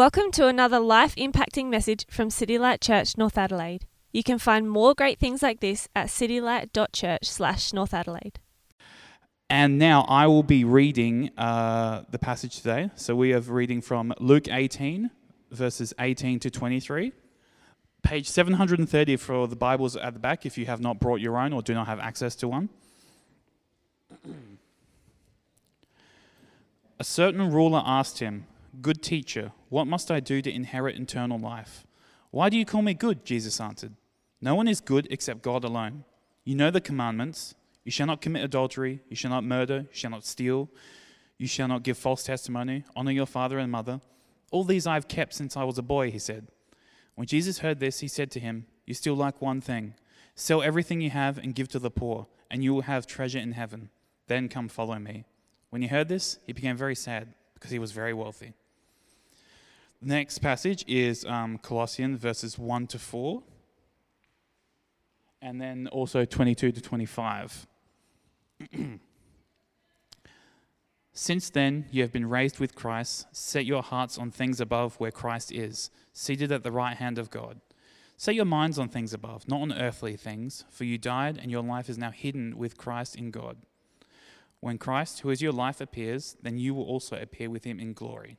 Welcome to another life impacting message from City Light Church, North Adelaide. You can find more great things like this at citylight.church slash North Adelaide. And now I will be reading uh, the passage today. So we are reading from Luke 18, verses 18 to 23. Page 730 for the Bibles at the back if you have not brought your own or do not have access to one. A certain ruler asked him, Good teacher, what must I do to inherit eternal life? Why do you call me good? Jesus answered. No one is good except God alone. You know the commandments you shall not commit adultery, you shall not murder, you shall not steal, you shall not give false testimony, honor your father and mother. All these I have kept since I was a boy, he said. When Jesus heard this, he said to him, You still lack one thing. Sell everything you have and give to the poor, and you will have treasure in heaven. Then come follow me. When he heard this, he became very sad because he was very wealthy. Next passage is um, Colossians verses 1 to 4, and then also 22 to 25. Since then, you have been raised with Christ. Set your hearts on things above where Christ is, seated at the right hand of God. Set your minds on things above, not on earthly things, for you died and your life is now hidden with Christ in God. When Christ, who is your life, appears, then you will also appear with him in glory.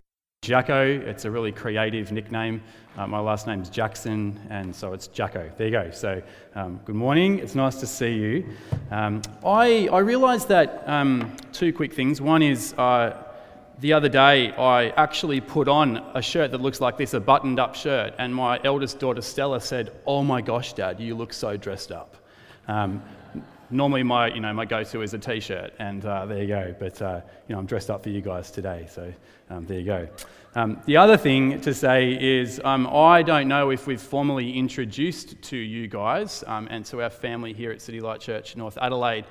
Jacko, it's a really creative nickname. Uh, my last name is Jackson, and so it's Jacko. There you go. So, um, good morning. It's nice to see you. Um, I, I realised that um, two quick things. One is uh, the other day I actually put on a shirt that looks like this, a buttoned up shirt, and my eldest daughter Stella said, Oh my gosh, Dad, you look so dressed up. Normally my you know my go-to is a t-shirt and uh, there you go. But uh, you know i'm dressed up for you guys today so um, there you go. Um, the other thing to say is um, i don't know if we've formally introduced to you guys um, and to our family here at city light church north adelaide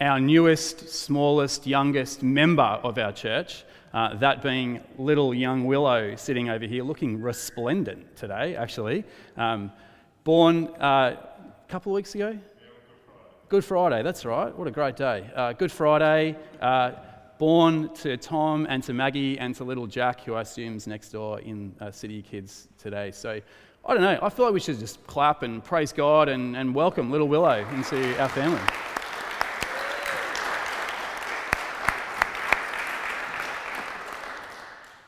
our newest smallest youngest member of our church uh, that being little young willow sitting over here looking resplendent today actually. Um, born uh, a couple of weeks ago Good Friday, that's right. What a great day. Uh, Good Friday, uh, born to Tom and to Maggie and to little Jack, who I assume is next door in uh, City Kids today. So I don't know, I feel like we should just clap and praise God and, and welcome little Willow into our family.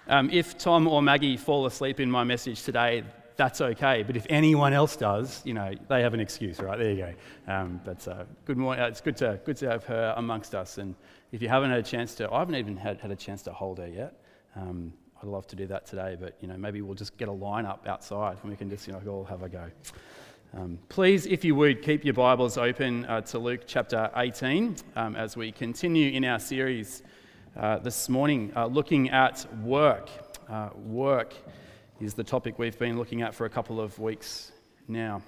Um, if Tom or Maggie fall asleep in my message today, that's okay. But if anyone else does, you know, they have an excuse, right? There you go. Um, but uh, good morning. Uh, it's good to, good to have her amongst us. And if you haven't had a chance to, I haven't even had, had a chance to hold her yet. Um, I'd love to do that today, but you know, maybe we'll just get a line up outside and we can just, you know, all have a go. Um, please, if you would, keep your Bibles open uh, to Luke chapter 18 um, as we continue in our series uh, this morning, uh, looking at work. Uh, work is the topic we've been looking at for a couple of weeks now.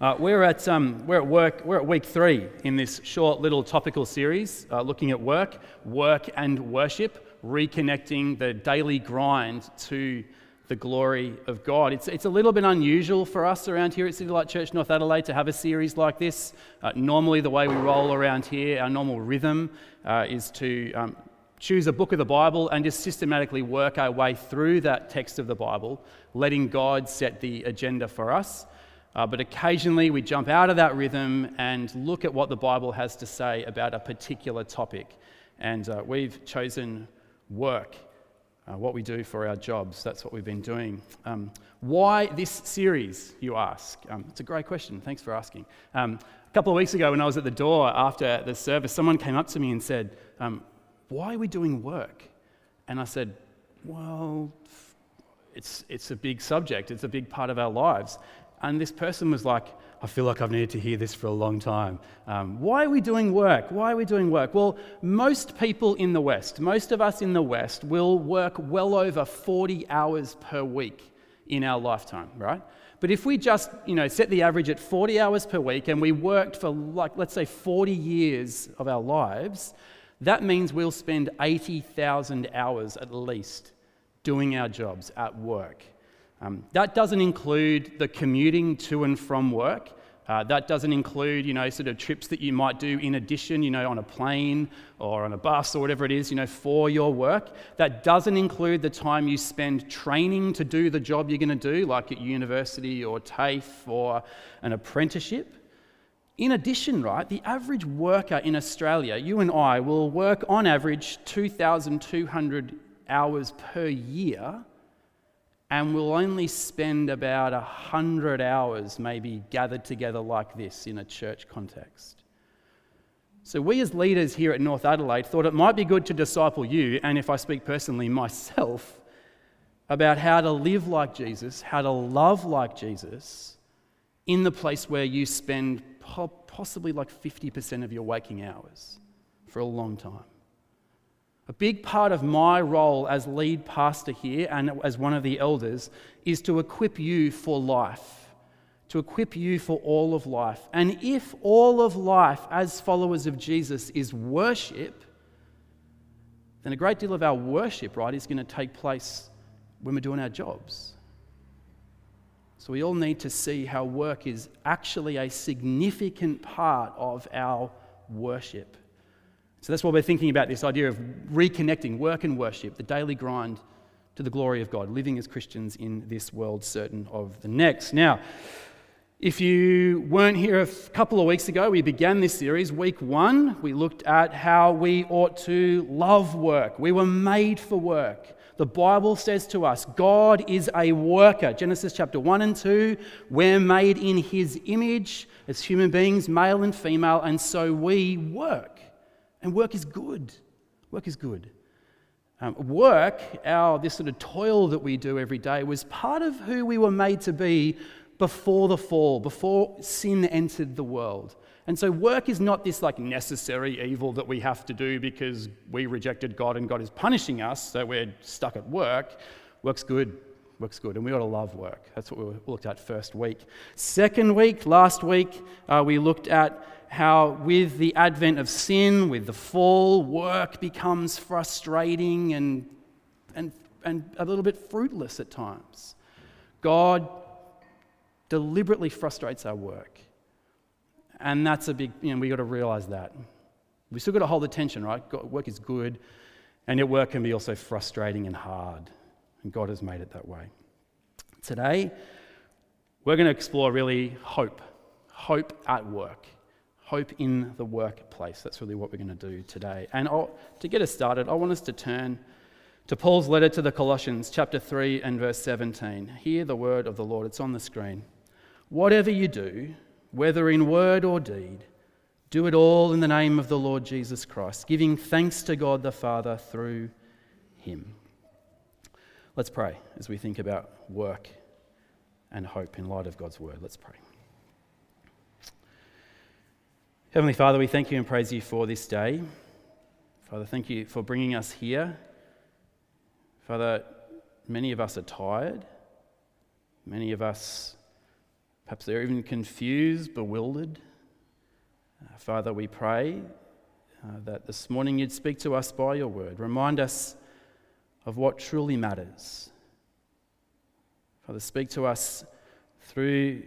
Uh, we're, at, um, we're at work, we're at week three in this short little topical series uh, looking at work, work and worship, reconnecting the daily grind to the glory of God. It's, it's a little bit unusual for us around here at City Light Church North Adelaide to have a series like this. Uh, normally, the way we roll around here, our normal rhythm uh, is to um, choose a book of the Bible and just systematically work our way through that text of the Bible, letting God set the agenda for us. Uh, but occasionally we jump out of that rhythm and look at what the Bible has to say about a particular topic. And uh, we've chosen work, uh, what we do for our jobs. That's what we've been doing. Um, why this series, you ask? Um, it's a great question. Thanks for asking. Um, a couple of weeks ago, when I was at the door after the service, someone came up to me and said, um, why are we doing work? And I said, Well, it's, it's a big subject, it's a big part of our lives. And this person was like, I feel like I've needed to hear this for a long time. Um, why are we doing work? Why are we doing work? Well, most people in the West, most of us in the West, will work well over 40 hours per week in our lifetime, right? But if we just, you know, set the average at 40 hours per week and we worked for like let's say 40 years of our lives, that means we'll spend 80,000 hours at least doing our jobs at work. Um, that doesn't include the commuting to and from work. Uh, that doesn't include, you know, sort of trips that you might do in addition, you know, on a plane or on a bus or whatever it is, you know, for your work. That doesn't include the time you spend training to do the job you're going to do, like at university or TAFE or an apprenticeship. In addition, right, the average worker in Australia, you and I, will work on average 2,200 hours per year and we'll only spend about 100 hours maybe gathered together like this in a church context. So, we as leaders here at North Adelaide thought it might be good to disciple you, and if I speak personally, myself, about how to live like Jesus, how to love like Jesus in the place where you spend possibly like 50% of your waking hours for a long time. A big part of my role as lead pastor here and as one of the elders is to equip you for life, to equip you for all of life. And if all of life as followers of Jesus is worship, then a great deal of our worship, right, is going to take place when we're doing our jobs. So we all need to see how work is actually a significant part of our worship. So that's why we're thinking about this idea of reconnecting work and worship, the daily grind to the glory of God, living as Christians in this world, certain of the next. Now, if you weren't here a couple of weeks ago, we began this series. Week one, we looked at how we ought to love work. We were made for work. The Bible says to us, God is a worker. Genesis chapter 1 and 2, we're made in his image as human beings, male and female, and so we work. And work is good. Work is good. Um, work, our this sort of toil that we do every day, was part of who we were made to be before the fall, before sin entered the world. And so work is not this like necessary evil that we have to do because we rejected God and God is punishing us, so we're stuck at work. Work's good. Work's good. And we ought to love work. That's what we looked at first week. Second week, last week, uh, we looked at how, with the advent of sin, with the fall, work becomes frustrating and, and, and a little bit fruitless at times. God deliberately frustrates our work. And that's a big, you know, we've got to realize that. We've still got to hold the tension, right? God, work is good, and yet work can be also frustrating and hard. And God has made it that way. Today, we're going to explore really hope, hope at work hope in the workplace. That's really what we're going to do today. And I'll, to get us started, I want us to turn to Paul's letter to the Colossians, chapter 3 and verse 17. Hear the word of the Lord, it's on the screen. Whatever you do, whether in word or deed, do it all in the name of the Lord Jesus Christ, giving thanks to God the Father through him. Let's pray as we think about work and hope in light of God's word. Let's pray. Heavenly Father, we thank you and praise you for this day. Father, thank you for bringing us here. Father, many of us are tired. Many of us, perhaps they're even confused, bewildered. Uh, Father, we pray uh, that this morning you'd speak to us by your word. Remind us of what truly matters. Father, speak to us through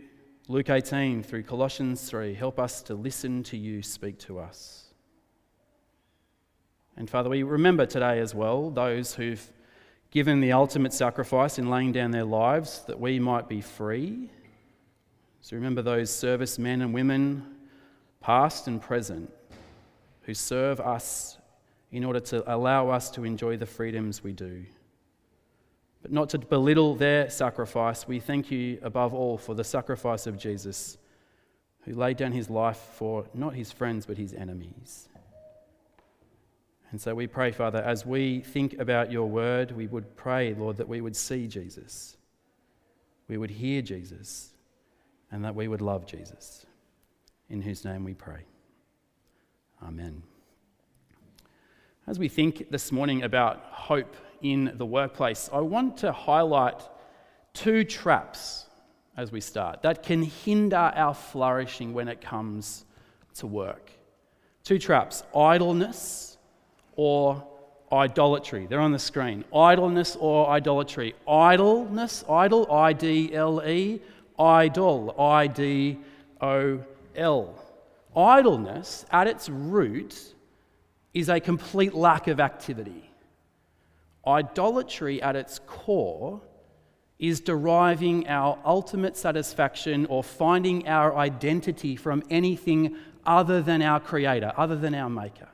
Luke 18 through Colossians 3, help us to listen to you speak to us. And Father, we remember today as well those who've given the ultimate sacrifice in laying down their lives that we might be free. So remember those service men and women, past and present, who serve us in order to allow us to enjoy the freedoms we do. But not to belittle their sacrifice, we thank you above all for the sacrifice of Jesus, who laid down his life for not his friends, but his enemies. And so we pray, Father, as we think about your word, we would pray, Lord, that we would see Jesus. We would hear Jesus. And that we would love Jesus, in whose name we pray. Amen. As we think this morning about hope in the workplace, I want to highlight two traps as we start that can hinder our flourishing when it comes to work. Two traps idleness or idolatry. They're on the screen. Idleness or idolatry. Idleness, idle, I D L E, idol, I D O L. Idleness, at its root, is a complete lack of activity. Idolatry, at its core, is deriving our ultimate satisfaction or finding our identity from anything other than our Creator, other than our Maker.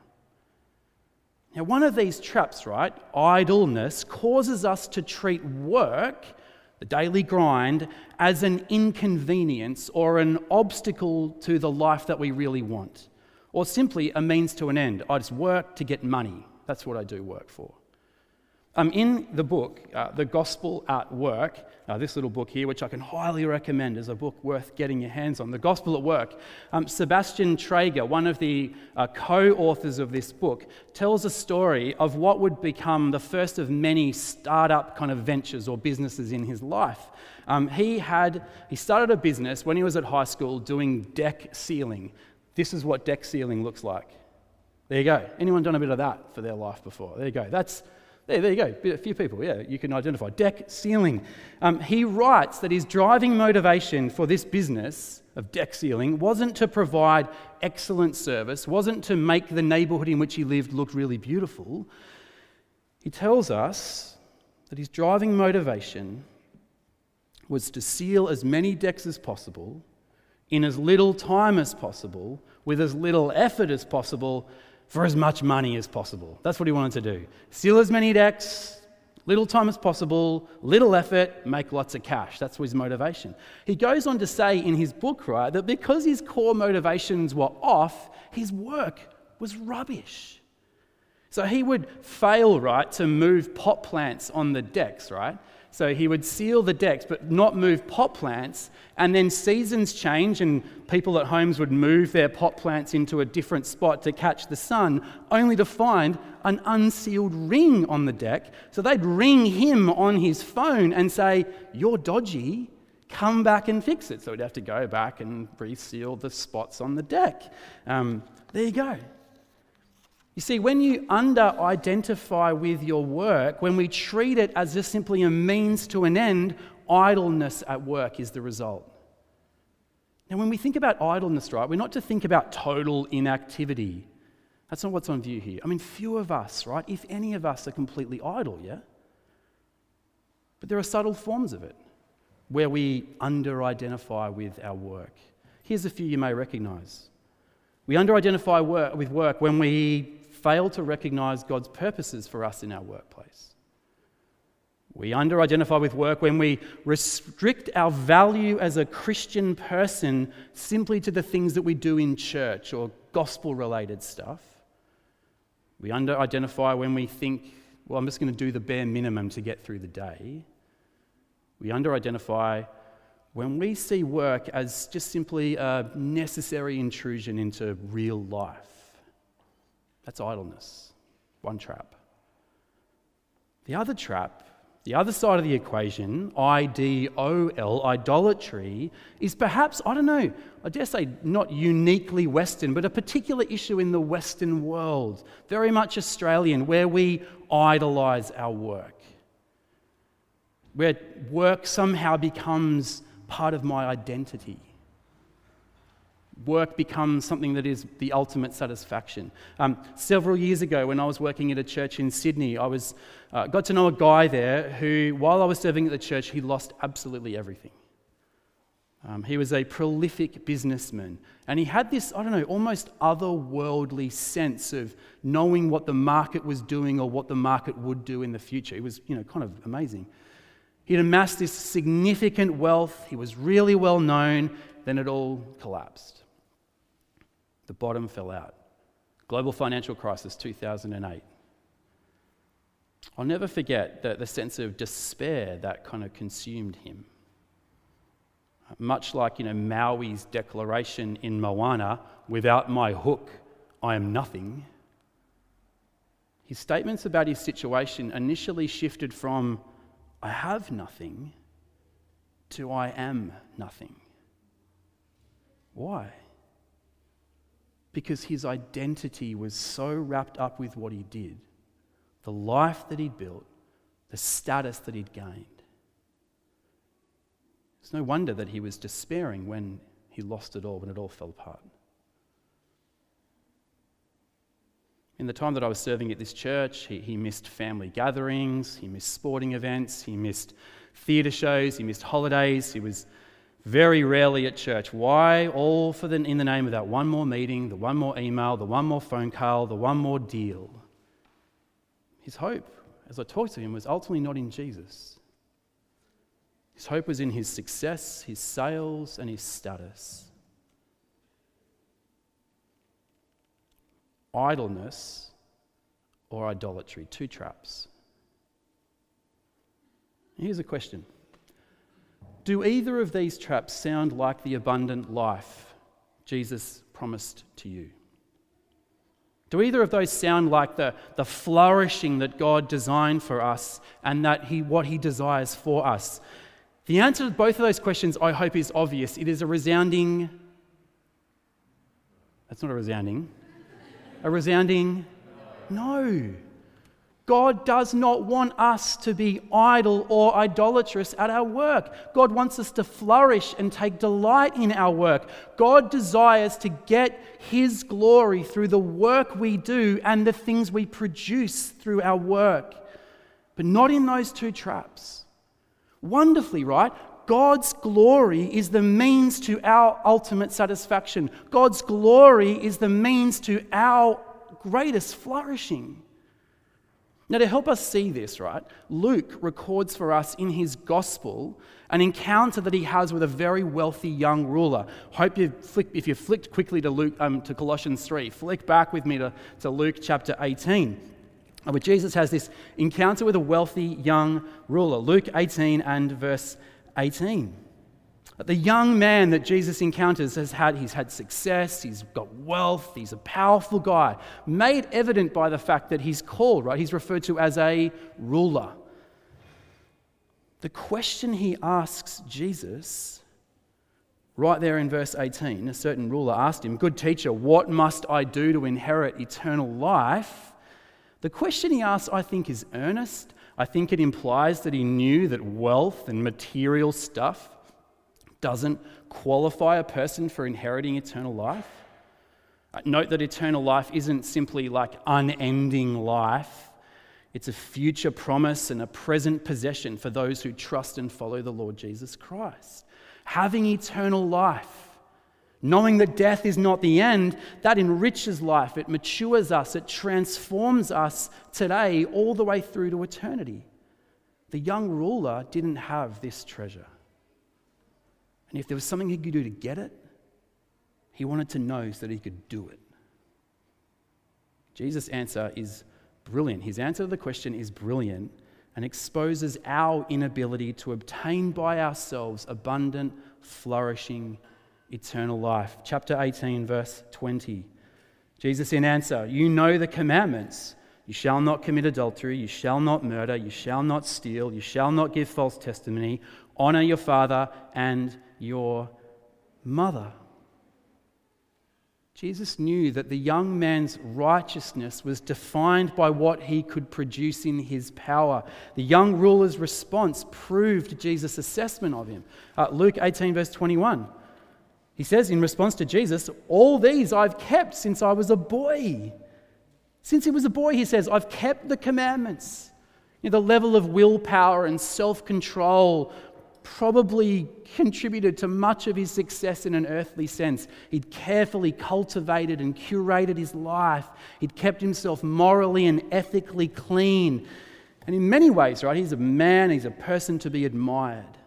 Now, one of these traps, right, idleness, causes us to treat work, the daily grind, as an inconvenience or an obstacle to the life that we really want, or simply a means to an end. I just work to get money. That's what I do work for. Um, in the book, uh, The Gospel at Work, uh, this little book here, which I can highly recommend as a book worth getting your hands on, The Gospel at Work, um, Sebastian Traeger, one of the uh, co authors of this book, tells a story of what would become the first of many startup kind of ventures or businesses in his life. Um, he, had, he started a business when he was at high school doing deck sealing. This is what deck sealing looks like. There you go. Anyone done a bit of that for their life before? There you go. That's there, there you go, a few people, yeah, you can identify. Deck sealing. Um, he writes that his driving motivation for this business of deck sealing wasn't to provide excellent service, wasn't to make the neighborhood in which he lived look really beautiful. He tells us that his driving motivation was to seal as many decks as possible in as little time as possible, with as little effort as possible, for as much money as possible. That's what he wanted to do. Seal as many decks, little time as possible, little effort, make lots of cash. That's his motivation. He goes on to say in his book, right, that because his core motivations were off, his work was rubbish. So he would fail, right, to move pot plants on the decks, right? So he would seal the decks but not move pot plants. And then seasons change, and people at homes would move their pot plants into a different spot to catch the sun, only to find an unsealed ring on the deck. So they'd ring him on his phone and say, You're dodgy, come back and fix it. So he'd have to go back and reseal the spots on the deck. Um, there you go. You see, when you under identify with your work, when we treat it as just simply a means to an end, idleness at work is the result. Now, when we think about idleness, right, we're not to think about total inactivity. That's not what's on view here. I mean, few of us, right, if any of us are completely idle, yeah? But there are subtle forms of it where we under identify with our work. Here's a few you may recognize. We under identify with work when we fail to recognize God's purposes for us in our workplace. We under identify with work when we restrict our value as a Christian person simply to the things that we do in church or gospel related stuff. We under identify when we think, well, I'm just going to do the bare minimum to get through the day. We under identify when we see work as just simply a necessary intrusion into real life. That's idleness. One trap. The other trap, the other side of the equation, I D O L, idolatry, is perhaps, I don't know, I dare say not uniquely Western, but a particular issue in the Western world, very much Australian, where we idolize our work. Where work somehow becomes part of my identity work becomes something that is the ultimate satisfaction. Um, several years ago, when I was working at a church in Sydney, I was, uh, got to know a guy there who, while I was serving at the church, he lost absolutely everything. Um, he was a prolific businessman, and he had this, I don't know, almost otherworldly sense of knowing what the market was doing or what the market would do in the future. It was, you know, kind of amazing. He'd amassed this significant wealth, he was really well known, then it all collapsed. The bottom fell out. Global financial crisis 2008. I'll never forget the, the sense of despair that kind of consumed him. Much like you know Maui's declaration in Moana, without my hook, I am nothing. His statements about his situation initially shifted from I have nothing to I am nothing. Why? Because his identity was so wrapped up with what he did, the life that he'd built, the status that he'd gained. It's no wonder that he was despairing when he lost it all, when it all fell apart. In the time that I was serving at this church, he, he missed family gatherings, he missed sporting events, he missed theatre shows, he missed holidays, he was very rarely at church. Why? All for the, in the name of that one more meeting, the one more email, the one more phone call, the one more deal. His hope, as I talked to him, was ultimately not in Jesus. His hope was in his success, his sales, and his status. Idleness or idolatry, two traps. Here's a question Do either of these traps sound like the abundant life Jesus promised to you? Do either of those sound like the, the flourishing that God designed for us and that he, what He desires for us? The answer to both of those questions, I hope, is obvious. It is a resounding, that's not a resounding, a resounding no. God does not want us to be idle or idolatrous at our work. God wants us to flourish and take delight in our work. God desires to get His glory through the work we do and the things we produce through our work, but not in those two traps. Wonderfully, right? God's glory is the means to our ultimate satisfaction. God's glory is the means to our greatest flourishing. Now, to help us see this, right, Luke records for us in his gospel an encounter that he has with a very wealthy young ruler. Hope you flick, if you flicked quickly to, Luke, um, to Colossians 3, flick back with me to, to Luke chapter 18. Where Jesus has this encounter with a wealthy young ruler. Luke 18 and verse 18. The young man that Jesus encounters has had, he's had success, he's got wealth, he's a powerful guy, made evident by the fact that he's called, right? He's referred to as a ruler. The question he asks Jesus, right there in verse 18, a certain ruler asked him, Good teacher, what must I do to inherit eternal life? The question he asks, I think, is earnest. I think it implies that he knew that wealth and material stuff doesn't qualify a person for inheriting eternal life. Uh, note that eternal life isn't simply like unending life, it's a future promise and a present possession for those who trust and follow the Lord Jesus Christ. Having eternal life Knowing that death is not the end, that enriches life, it matures us, it transforms us today all the way through to eternity. The young ruler didn't have this treasure. And if there was something he could do to get it, he wanted to know so that he could do it. Jesus' answer is brilliant. His answer to the question is brilliant and exposes our inability to obtain by ourselves abundant, flourishing eternal life. Chapter 18, verse 20. Jesus, in answer, You know the commandments. You shall not commit adultery. You shall not murder. You shall not steal. You shall not give false testimony. Honor your father and your mother. Jesus knew that the young man's righteousness was defined by what he could produce in his power. The young ruler's response proved Jesus' assessment of him. Uh, Luke 18, verse 21. He says in response to Jesus, All these I've kept since I was a boy. Since he was a boy, he says, I've kept the commandments. You know, the level of willpower and self control probably contributed to much of his success in an earthly sense. He'd carefully cultivated and curated his life, he'd kept himself morally and ethically clean. And in many ways, right, he's a man, he's a person to be admired.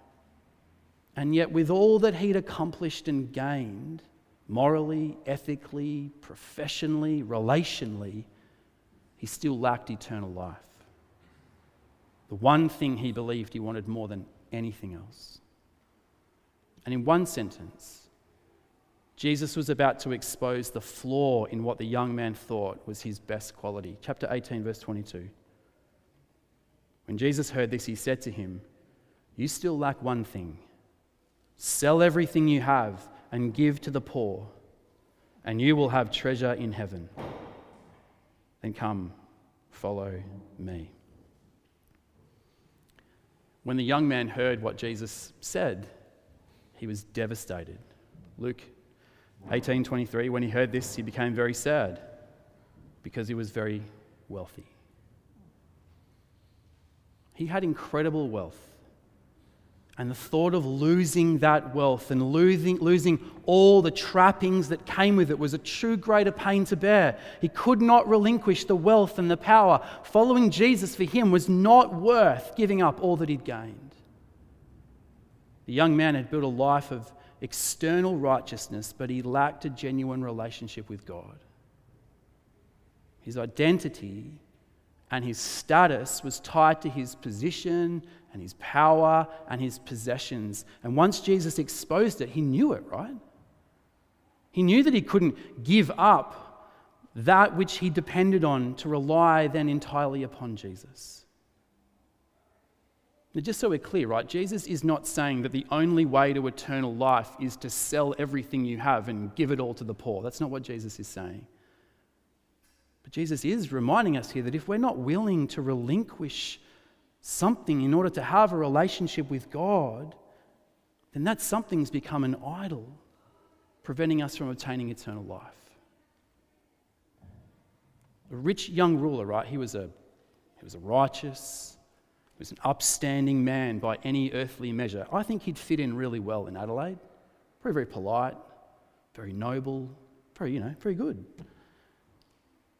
And yet, with all that he'd accomplished and gained, morally, ethically, professionally, relationally, he still lacked eternal life. The one thing he believed he wanted more than anything else. And in one sentence, Jesus was about to expose the flaw in what the young man thought was his best quality. Chapter 18, verse 22. When Jesus heard this, he said to him, You still lack one thing. Sell everything you have and give to the poor, and you will have treasure in heaven. Then come, follow me. When the young man heard what Jesus said, he was devastated. Luke 18:23 when he heard this he became very sad because he was very wealthy. He had incredible wealth. And the thought of losing that wealth and losing, losing all the trappings that came with it was a true greater pain to bear. He could not relinquish the wealth and the power. Following Jesus for him was not worth giving up all that he'd gained. The young man had built a life of external righteousness, but he lacked a genuine relationship with God. His identity and his status was tied to his position and his power and his possessions. And once Jesus exposed it, he knew it, right? He knew that he couldn't give up that which he depended on to rely then entirely upon Jesus. Now, just so we're clear, right, Jesus is not saying that the only way to eternal life is to sell everything you have and give it all to the poor. That's not what Jesus is saying. But Jesus is reminding us here that if we're not willing to relinquish something in order to have a relationship with God, then that something's become an idol, preventing us from obtaining eternal life. A rich young ruler, right? He was a, he was a righteous, he was an upstanding man by any earthly measure. I think he'd fit in really well in Adelaide. Very, very polite, very noble, very, you know, very good.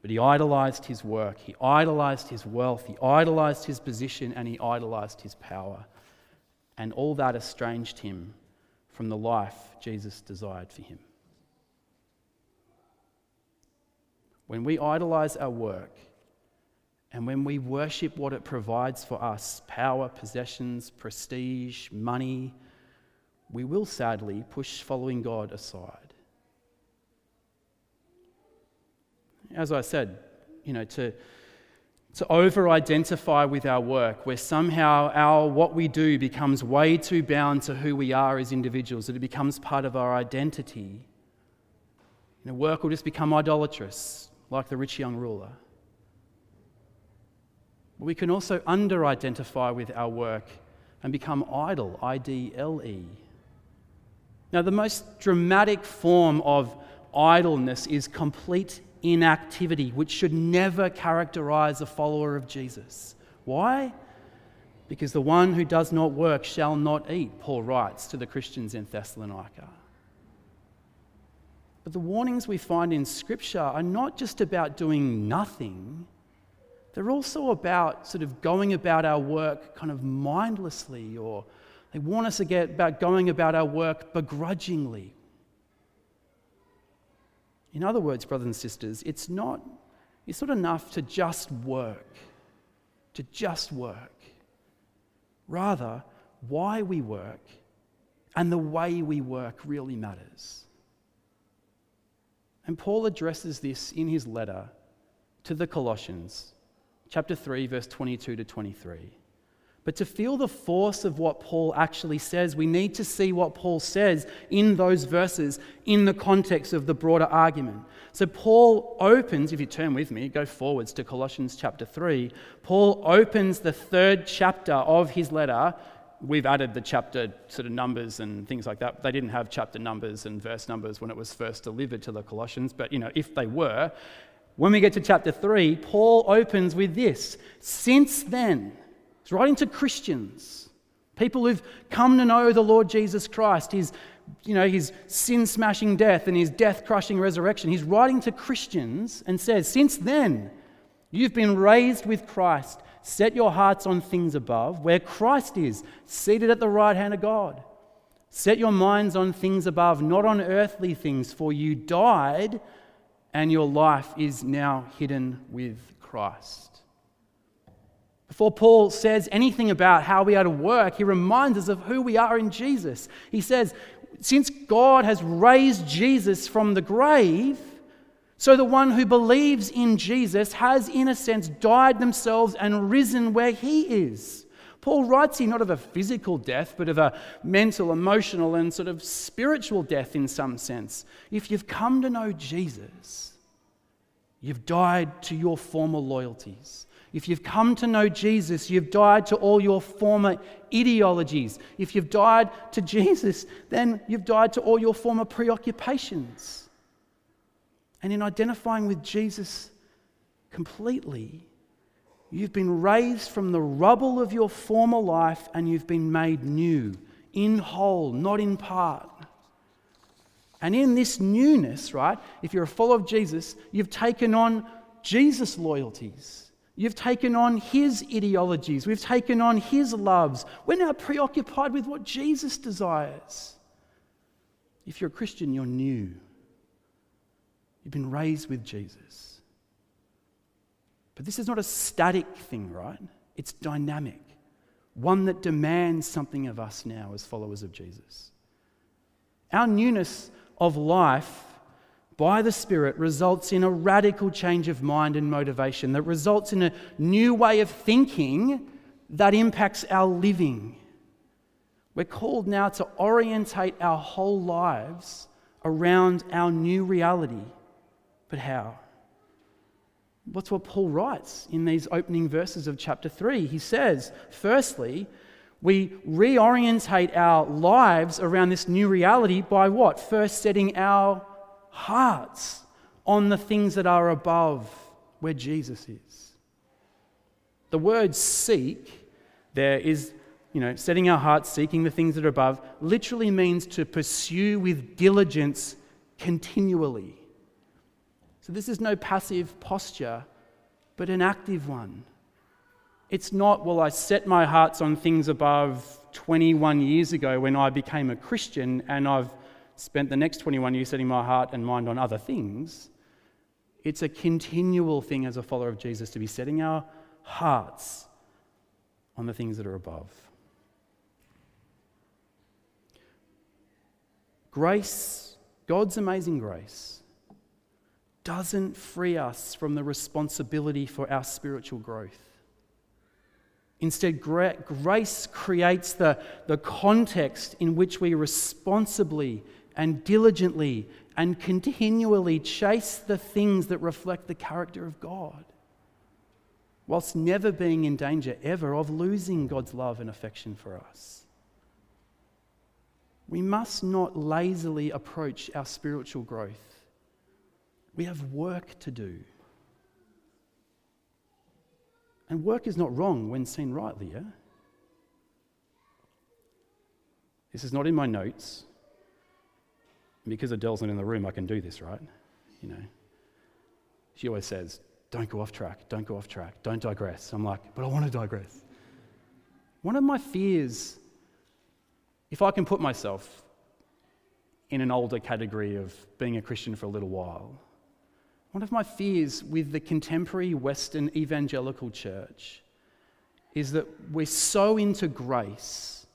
But he idolized his work, he idolized his wealth, he idolized his position, and he idolized his power. And all that estranged him from the life Jesus desired for him. When we idolize our work, and when we worship what it provides for us power, possessions, prestige, money we will sadly push following God aside. As I said, you know, to, to over identify with our work, where somehow our what we do becomes way too bound to who we are as individuals, that it becomes part of our identity. You know, work will just become idolatrous, like the rich young ruler. But we can also under identify with our work and become idle, I D L E. Now, the most dramatic form of idleness is complete inactivity, which should never characterize a follower of Jesus. Why? Because the one who does not work shall not eat, Paul writes to the Christians in Thessalonica. But the warnings we find in Scripture are not just about doing nothing, they're also about sort of going about our work kind of mindlessly, or they warn us about going about our work begrudgingly in other words, brothers and sisters, it's not, it's not enough to just work, to just work. Rather, why we work and the way we work really matters. And Paul addresses this in his letter to the Colossians, chapter 3, verse 22 to 23. But to feel the force of what Paul actually says, we need to see what Paul says in those verses in the context of the broader argument. So, Paul opens, if you turn with me, go forwards to Colossians chapter 3. Paul opens the third chapter of his letter. We've added the chapter sort of numbers and things like that. They didn't have chapter numbers and verse numbers when it was first delivered to the Colossians, but you know, if they were, when we get to chapter 3, Paul opens with this Since then, He's writing to Christians, people who've come to know the Lord Jesus Christ, his, you know, his sin smashing death and his death crushing resurrection. He's writing to Christians and says, Since then, you've been raised with Christ. Set your hearts on things above, where Christ is, seated at the right hand of God. Set your minds on things above, not on earthly things, for you died and your life is now hidden with Christ. Before Paul says anything about how we are to work, he reminds us of who we are in Jesus. He says, since God has raised Jesus from the grave, so the one who believes in Jesus has, in a sense, died themselves and risen where he is. Paul writes here not of a physical death, but of a mental, emotional, and sort of spiritual death in some sense. If you've come to know Jesus, you've died to your former loyalties. If you've come to know Jesus, you've died to all your former ideologies. If you've died to Jesus, then you've died to all your former preoccupations. And in identifying with Jesus completely, you've been raised from the rubble of your former life and you've been made new, in whole, not in part. And in this newness, right, if you're a follower of Jesus, you've taken on Jesus' loyalties. You've taken on his ideologies. We've taken on his loves. We're now preoccupied with what Jesus desires. If you're a Christian, you're new. You've been raised with Jesus. But this is not a static thing, right? It's dynamic, one that demands something of us now as followers of Jesus. Our newness of life by the Spirit results in a radical change of mind and motivation that results in a new way of thinking that impacts our living. We're called now to orientate our whole lives around our new reality. But how? What's what Paul writes in these opening verses of chapter 3? He says, firstly, we reorientate our lives around this new reality by what? First, setting our hearts on the things that are above where Jesus is. The word seek there is, you know, setting our hearts, seeking the things that are above, literally means to pursue with diligence continually. So this is no passive posture, but an active one. It's not, well, I set my hearts on things above 21 years ago when I became a Christian and I've spent the next 21 years setting my heart and mind on other things. It's a continual thing as a follower of Jesus to be setting our hearts on the things that are above. Grace, God's amazing grace, doesn't free us from the responsibility for our spiritual growth. Instead, grace creates the, the context in which we responsibly and diligently and continually chase the things that reflect the character of God, whilst never being in danger ever of losing God's love and affection for us. We must not lazily approach our spiritual growth. We have work to do. And work is not wrong when seen rightly, yeah? This is not in my notes. Because Adele's not in the room, I can do this, right? You know. She always says, don't go off track, don't go off track, don't digress. I'm like, but I want to digress. One of my fears, if I can put myself in an older category of being a Christian for a little while, one of my fears with the contemporary Western evangelical church is that we're so into grace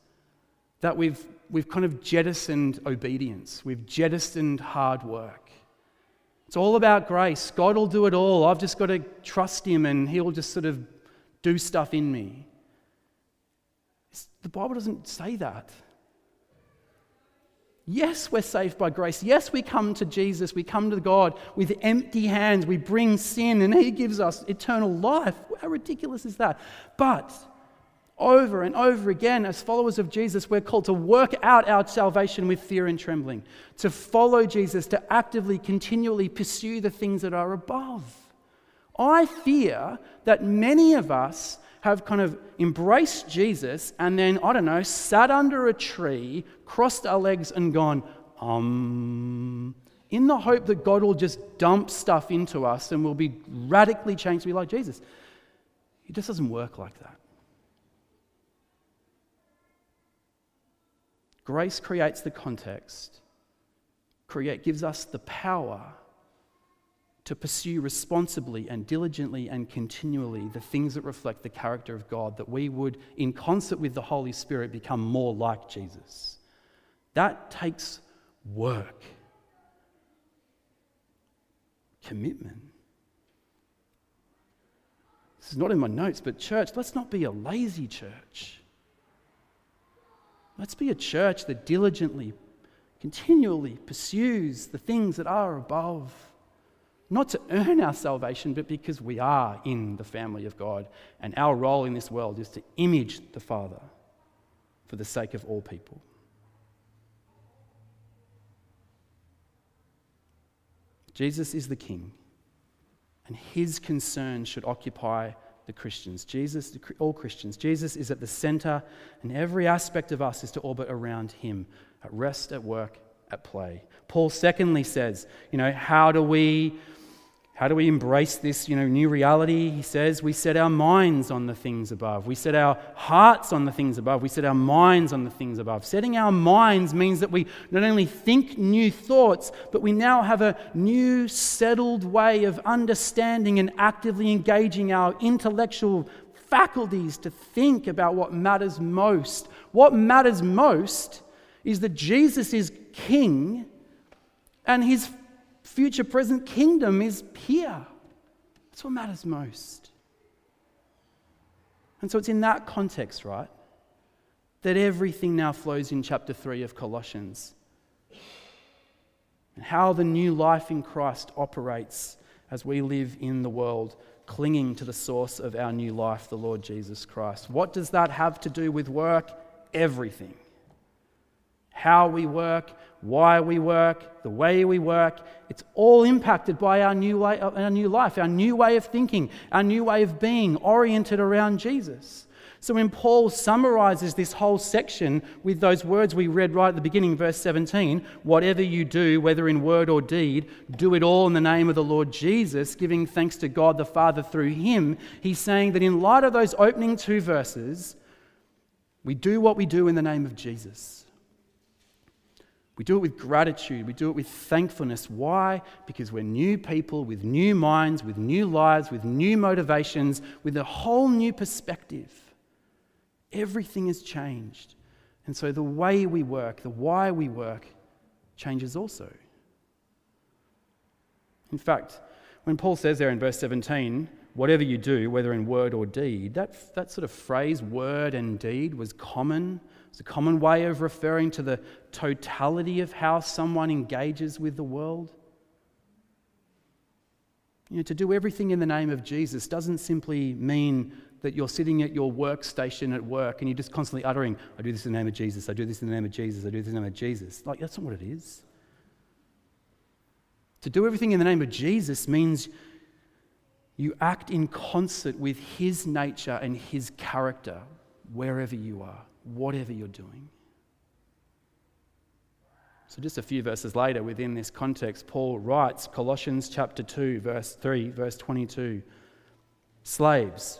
that we've, we've kind of jettisoned obedience, we've jettisoned hard work. It's all about grace. God will do it all. I've just got to trust Him and He'll just sort of do stuff in me. It's, the Bible doesn't say that. Yes, we're saved by grace. Yes, we come to Jesus, we come to God with empty hands. We bring sin, and He gives us eternal life. How ridiculous is that? But over and over again, as followers of Jesus, we're called to work out our salvation with fear and trembling, to follow Jesus, to actively, continually pursue the things that are above. I fear that many of us have kind of embraced Jesus and then, I don't know, sat under a tree, crossed our legs, and gone, um, in the hope that God will just dump stuff into us and we'll be radically changed to be like Jesus. It just doesn't work like that. Grace creates the context, create, gives us the power to pursue responsibly and diligently and continually the things that reflect the character of God, that we would, in concert with the Holy Spirit, become more like Jesus. That takes work, commitment. This is not in my notes, but church, let's not be a lazy church. Let's be a church that diligently, continually pursues the things that are above. Not to earn our salvation, but because we are in the family of God. And our role in this world is to image the Father for the sake of all people. Jesus is the King, and his concern should occupy the Christians. Jesus, all Christians. Jesus is at the center, and every aspect of us is to orbit around him at rest, at work, at play. Paul, secondly, says, you know, how do we how do we embrace this you know, new reality? He says we set our minds on the things above. We set our hearts on the things above. We set our minds on the things above. Setting our minds means that we not only think new thoughts, but we now have a new, settled way of understanding and actively engaging our intellectual faculties to think about what matters most. What matters most is that Jesus is King and his future present kingdom is here. That's what matters most. And so it's in that context, right, that everything now flows in chapter 3 of Colossians. And how the new life in Christ operates as we live in the world, clinging to the source of our new life, the Lord Jesus Christ. What does that have to do with work? Everything how we work, why we work, the way we work. It's all impacted by our new, way, our new life, our new way of thinking, our new way of being, oriented around Jesus. So when Paul summarizes this whole section with those words we read right at the beginning, verse 17, whatever you do, whether in word or deed, do it all in the name of the Lord Jesus, giving thanks to God the Father through him, he's saying that in light of those opening two verses, we do what we do in the name of Jesus. We do it with gratitude. We do it with thankfulness. Why? Because we're new people with new minds, with new lives, with new motivations, with a whole new perspective. Everything has changed. And so the way we work, the why we work, changes also. In fact, when Paul says there in verse 17, whatever you do, whether in word or deed, that, that sort of phrase, word and deed, was common it's a common way of referring to the totality of how someone engages with the world. You know, to do everything in the name of Jesus doesn't simply mean that you're sitting at your workstation at work and you're just constantly uttering, I do this in the name of Jesus, I do this in the name of Jesus, I do this in the name of Jesus. Like, that's not what it is. To do everything in the name of Jesus means you act in concert with His nature and His character wherever you are whatever you're doing. So, just a few verses later, within this context, Paul writes Colossians chapter 2, verse 3, verse 22 Slaves,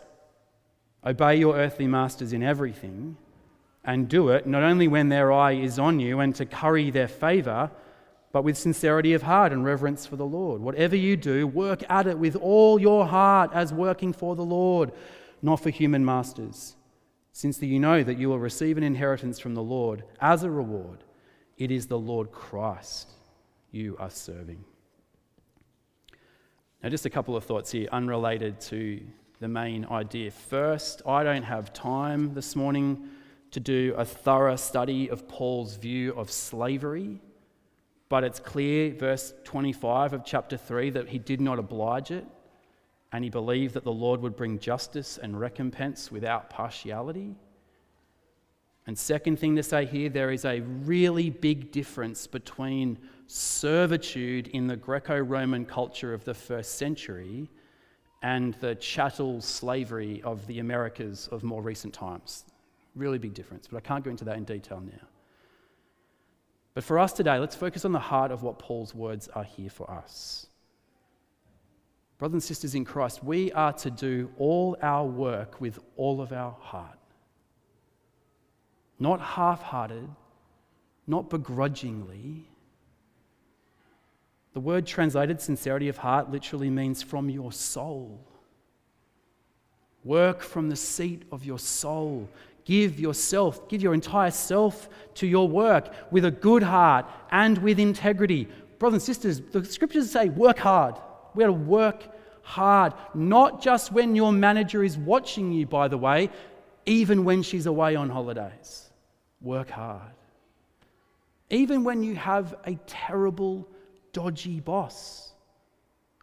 obey your earthly masters in everything, and do it not only when their eye is on you and to curry their favor, but with sincerity of heart and reverence for the Lord. Whatever you do, work at it with all your heart as working for the Lord, not for human masters since you know that you will receive an inheritance from the Lord as a reward. It is the Lord Christ you are serving. Now, just a couple of thoughts here, unrelated to the main idea. First, I don't have time this morning to do a thorough study of Paul's view of slavery, but it's clear, verse 25 of chapter 3, that he did not oblige it and he believed that the Lord would bring justice and recompense without partiality. And second thing to say here, there is a really big difference between servitude in the Greco Roman culture of the first century and the chattel slavery of the Americas of more recent times. Really big difference, but I can't go into that in detail now. But for us today, let's focus on the heart of what Paul's words are here for us. Brothers and sisters in Christ, we are to do all our work with all of our heart. Not half hearted, not begrudgingly. The word translated sincerity of heart literally means from your soul. Work from the seat of your soul. give yourself, give your entire self to your work with a good heart and with integrity. Brothers and sisters, the scriptures say work hard. We got to work hard, not just when your manager is watching you, by the way, even when she's away on holidays. Work hard. Even when you have a terrible, dodgy boss,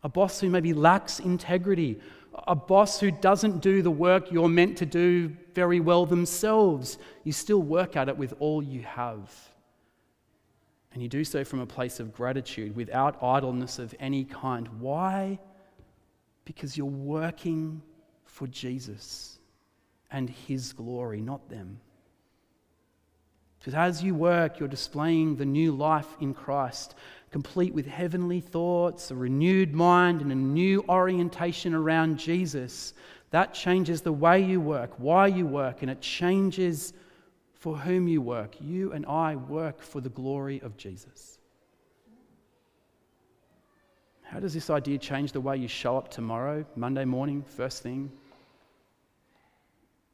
a boss who maybe lacks integrity, a boss who doesn't do the work you're meant to do very well themselves, you still work at it with all you have. And you do so from a place of gratitude without idleness of any kind. Why? Because you're working for Jesus and His glory, not them. Because as you work, you're displaying the new life in Christ, complete with heavenly thoughts, a renewed mind, and a new orientation around Jesus. That changes the way you work, why you work, and it changes for whom you work. You and I work for the glory of Jesus. How does this idea change the way you show up tomorrow, Monday morning, first thing?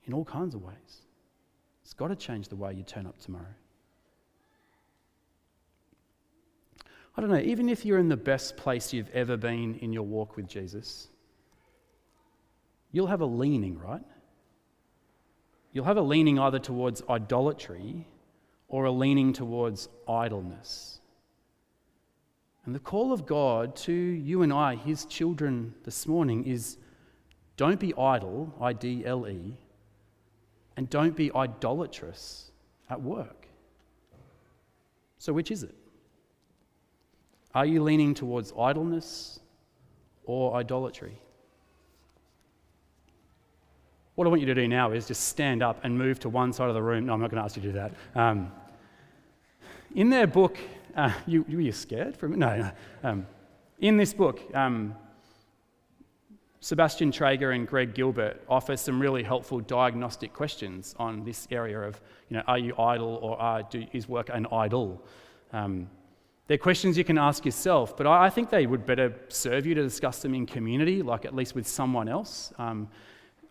In all kinds of ways. It's got to change the way you turn up tomorrow. I don't know, even if you're in the best place you've ever been in your walk with Jesus, you'll have a leaning, right? You'll have a leaning either towards idolatry or a leaning towards idleness. And the call of God to you and I, his children, this morning is don't be idle, I D L E, and don't be idolatrous at work. So, which is it? Are you leaning towards idleness or idolatry? What I want you to do now is just stand up and move to one side of the room. No, I'm not going to ask you to do that. Um, in their book, uh, you, were you scared minute? No, no. Um, in this book, um, Sebastian Traeger and Greg Gilbert offer some really helpful diagnostic questions on this area of, you know, are you idle or are, do, is work an idol? Um, they're questions you can ask yourself, but I, I, think they would better serve you to discuss them in community, like at least with someone else. Um,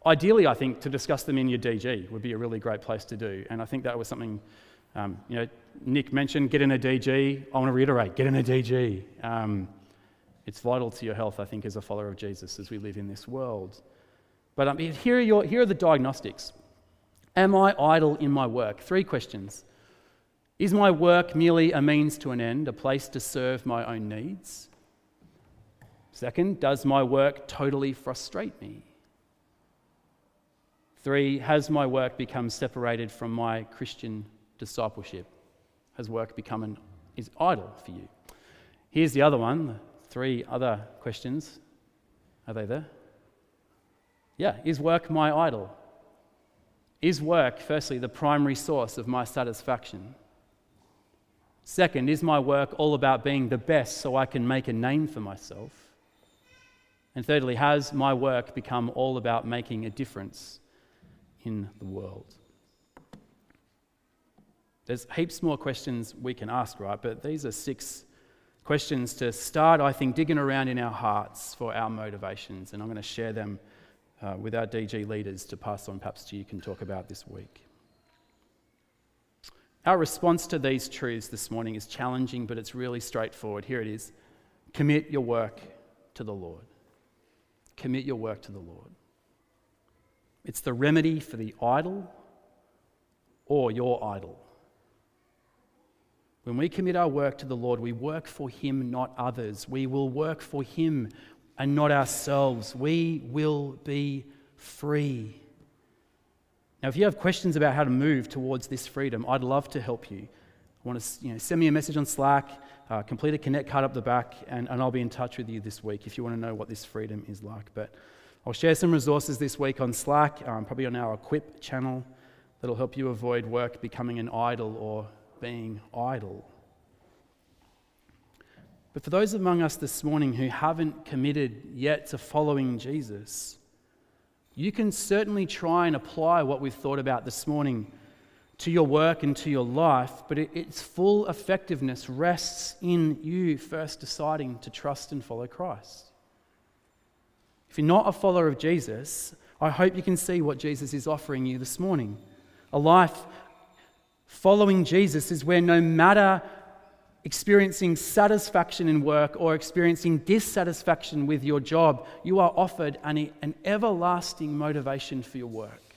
ideally, I think to discuss them in your DG would be a really great place to do, and I think that was something, um, you know, Nick mentioned get in a DG. I want to reiterate, get in a DG. Um, it's vital to your health, I think, as a follower of Jesus as we live in this world. But um, here, are your, here are the diagnostics. Am I idle in my work? Three questions. Is my work merely a means to an end, a place to serve my own needs? Second, does my work totally frustrate me? Three, has my work become separated from my Christian discipleship? Has work become an is idle for you? Here's the other one, three other questions. Are they there? Yeah. Is work my idol? Is work, firstly, the primary source of my satisfaction? Second, is my work all about being the best so I can make a name for myself? And thirdly, has my work become all about making a difference in the world? There's heaps more questions we can ask, right? But these are six questions to start, I think, digging around in our hearts for our motivations. And I'm going to share them uh, with our DG leaders to pass on perhaps to you can talk about this week. Our response to these truths this morning is challenging, but it's really straightforward. Here it is commit your work to the Lord. Commit your work to the Lord. It's the remedy for the idol or your idol. When we commit our work to the Lord, we work for Him, not others. We will work for Him and not ourselves. We will be free. Now, if you have questions about how to move towards this freedom, I'd love to help you. I want to you know, send me a message on Slack, uh, complete a connect card up the back, and, and I'll be in touch with you this week if you want to know what this freedom is like. But I'll share some resources this week on Slack, um, probably on our Equip channel, that'll help you avoid work becoming an idol or being idle. But for those among us this morning who haven't committed yet to following Jesus, you can certainly try and apply what we've thought about this morning to your work and to your life, but it, its full effectiveness rests in you first deciding to trust and follow Christ. If you're not a follower of Jesus, I hope you can see what Jesus is offering you this morning A life following Jesus is where no matter experiencing satisfaction in work or experiencing dissatisfaction with your job, you are offered an, an everlasting motivation for your work.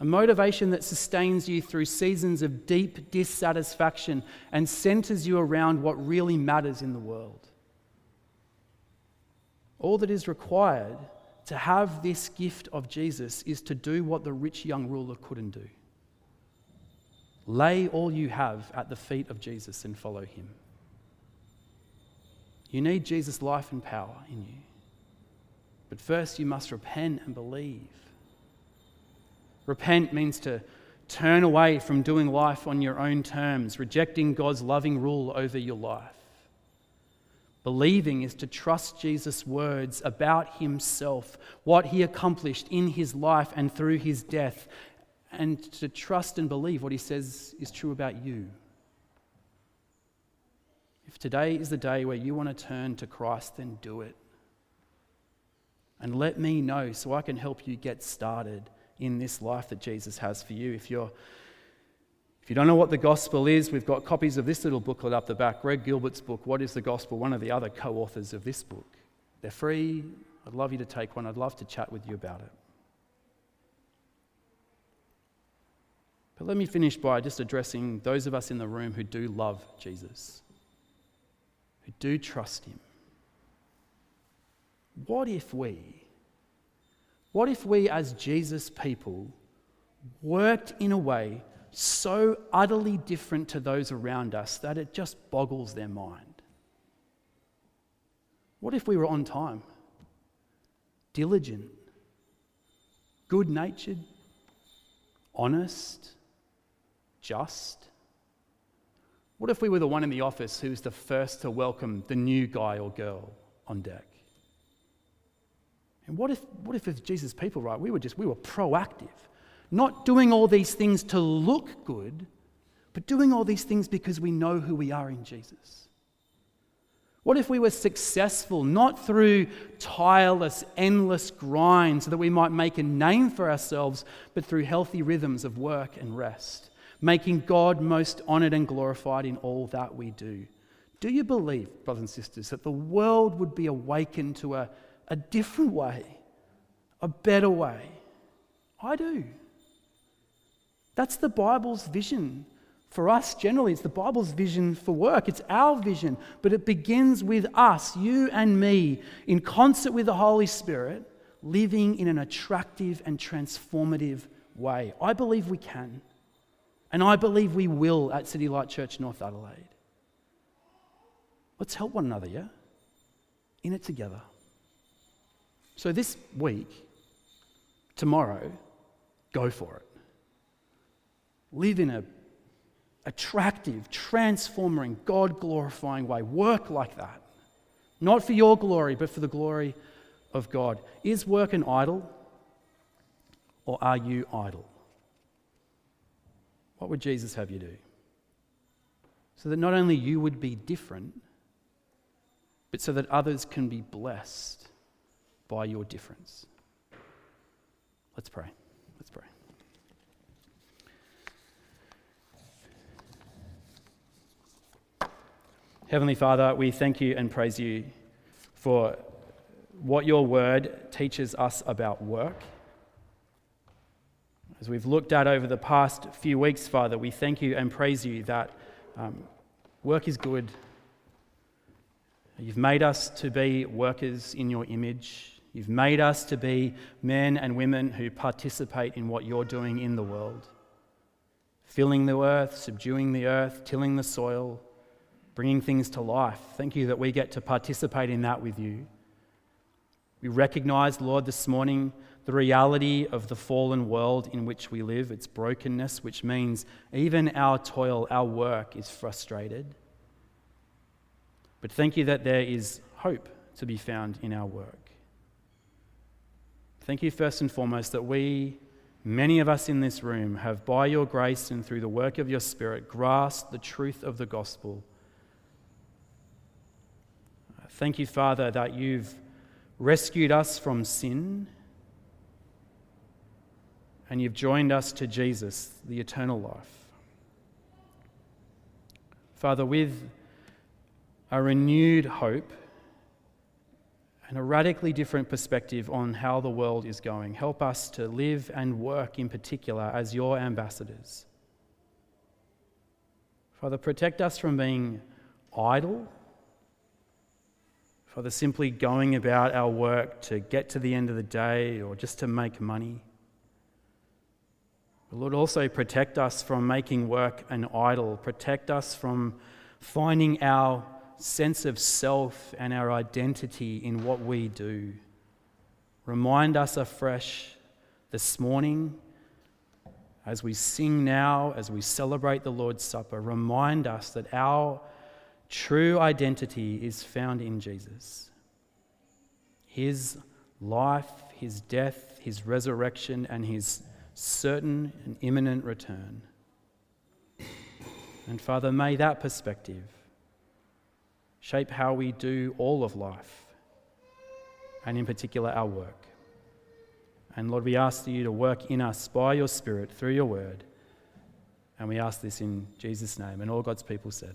A motivation that sustains you through seasons of deep dissatisfaction and centers you around what really matters in the world. All that is required to have this gift of Jesus is to do what the rich young ruler couldn't do lay all you have at the feet of Jesus and follow him. You need Jesus' life and power in you. But first, you must repent and believe. Repent means to turn away from doing life on your own terms, rejecting God's loving rule over your life. Believing is to trust Jesus' words about himself, what he accomplished in his life and through his death, and to trust and believe what he says is true about you. If today is the day where you want to turn to Christ, then do it. And let me know so I can help you get started in this life that Jesus has for you. If you're if you don't know what the gospel is, we've got copies of this little booklet up the back. Greg Gilbert's book, What is the Gospel? One of the other co authors of this book. They're free. I'd love you to take one. I'd love to chat with you about it. But let me finish by just addressing those of us in the room who do love Jesus, who do trust him. What if we, what if we as Jesus people worked in a way so utterly different to those around us that it just boggles their mind? What if we were on time, diligent, good natured, honest, just? What if we were the one in the office who was the first to welcome the new guy or girl on deck? And what if, what if as Jesus' people, right, we were just, we were proactive, not doing all these things to look good, but doing all these things because we know who we are in Jesus? What if we were successful not through tireless, endless grind so that we might make a name for ourselves, but through healthy rhythms of work and rest? making God most honored and glorified in all that we do. Do you believe, brothers and sisters, that the world would be awakened to a, a different way, a better way? I do. That's the Bible's vision for us generally. It's the Bible's vision for work. It's our vision, but it begins with us, you and me, in concert with the Holy Spirit, living in an attractive and transformative way. I believe we can. And I believe we will at City Light Church North Adelaide. Let's help one another, yeah? In it together. So this week, tomorrow, go for it. Live in a attractive, transforming, God glorifying way. Work like that. Not for your glory, but for the glory of God. Is work an idol? Or are you idle? What would Jesus have you do? So that not only you would be different, but so that others can be blessed by your difference. Let's pray. Let's pray. Heavenly Father, we thank you and praise you for what your word teaches us about work as we've looked at over the past few weeks, Father, we thank you and praise you that um, work is good. You've made us to be workers in your image. You've made us to be men and women who participate in what you're doing in the world filling the earth, subduing the earth, tilling the soil, bringing things to life. Thank you that we get to participate in that with you. We recognize, Lord, this morning the reality of the fallen world in which we live, its brokenness, which means even our toil, our work is frustrated. But thank you that there is hope to be found in our work. Thank you, first and foremost, that we, many of us in this room, have by your grace and through the work of your Spirit grasped the truth of the gospel. Thank you, Father, that you've rescued us from sin and you've joined us to Jesus, the eternal life. Father, with a renewed hope and a radically different perspective on how the world is going, help us to live and work in particular as your ambassadors. Father, protect us from being idle. Father, simply going about our work to get to the end of the day or just to make money. Lord, also protect us from making work an idol. Protect us from finding our sense of self and our identity in what we do. Remind us afresh this morning as we sing now, as we celebrate the Lord's Supper. Remind us that our true identity is found in Jesus. His life, his death, his resurrection, and his certain and imminent return. And Father, may that perspective shape how we do all of life, and in particular our work. And Lord, we ask you to work in us by your Spirit through your word. And we ask this in Jesus' name. And all God's people said,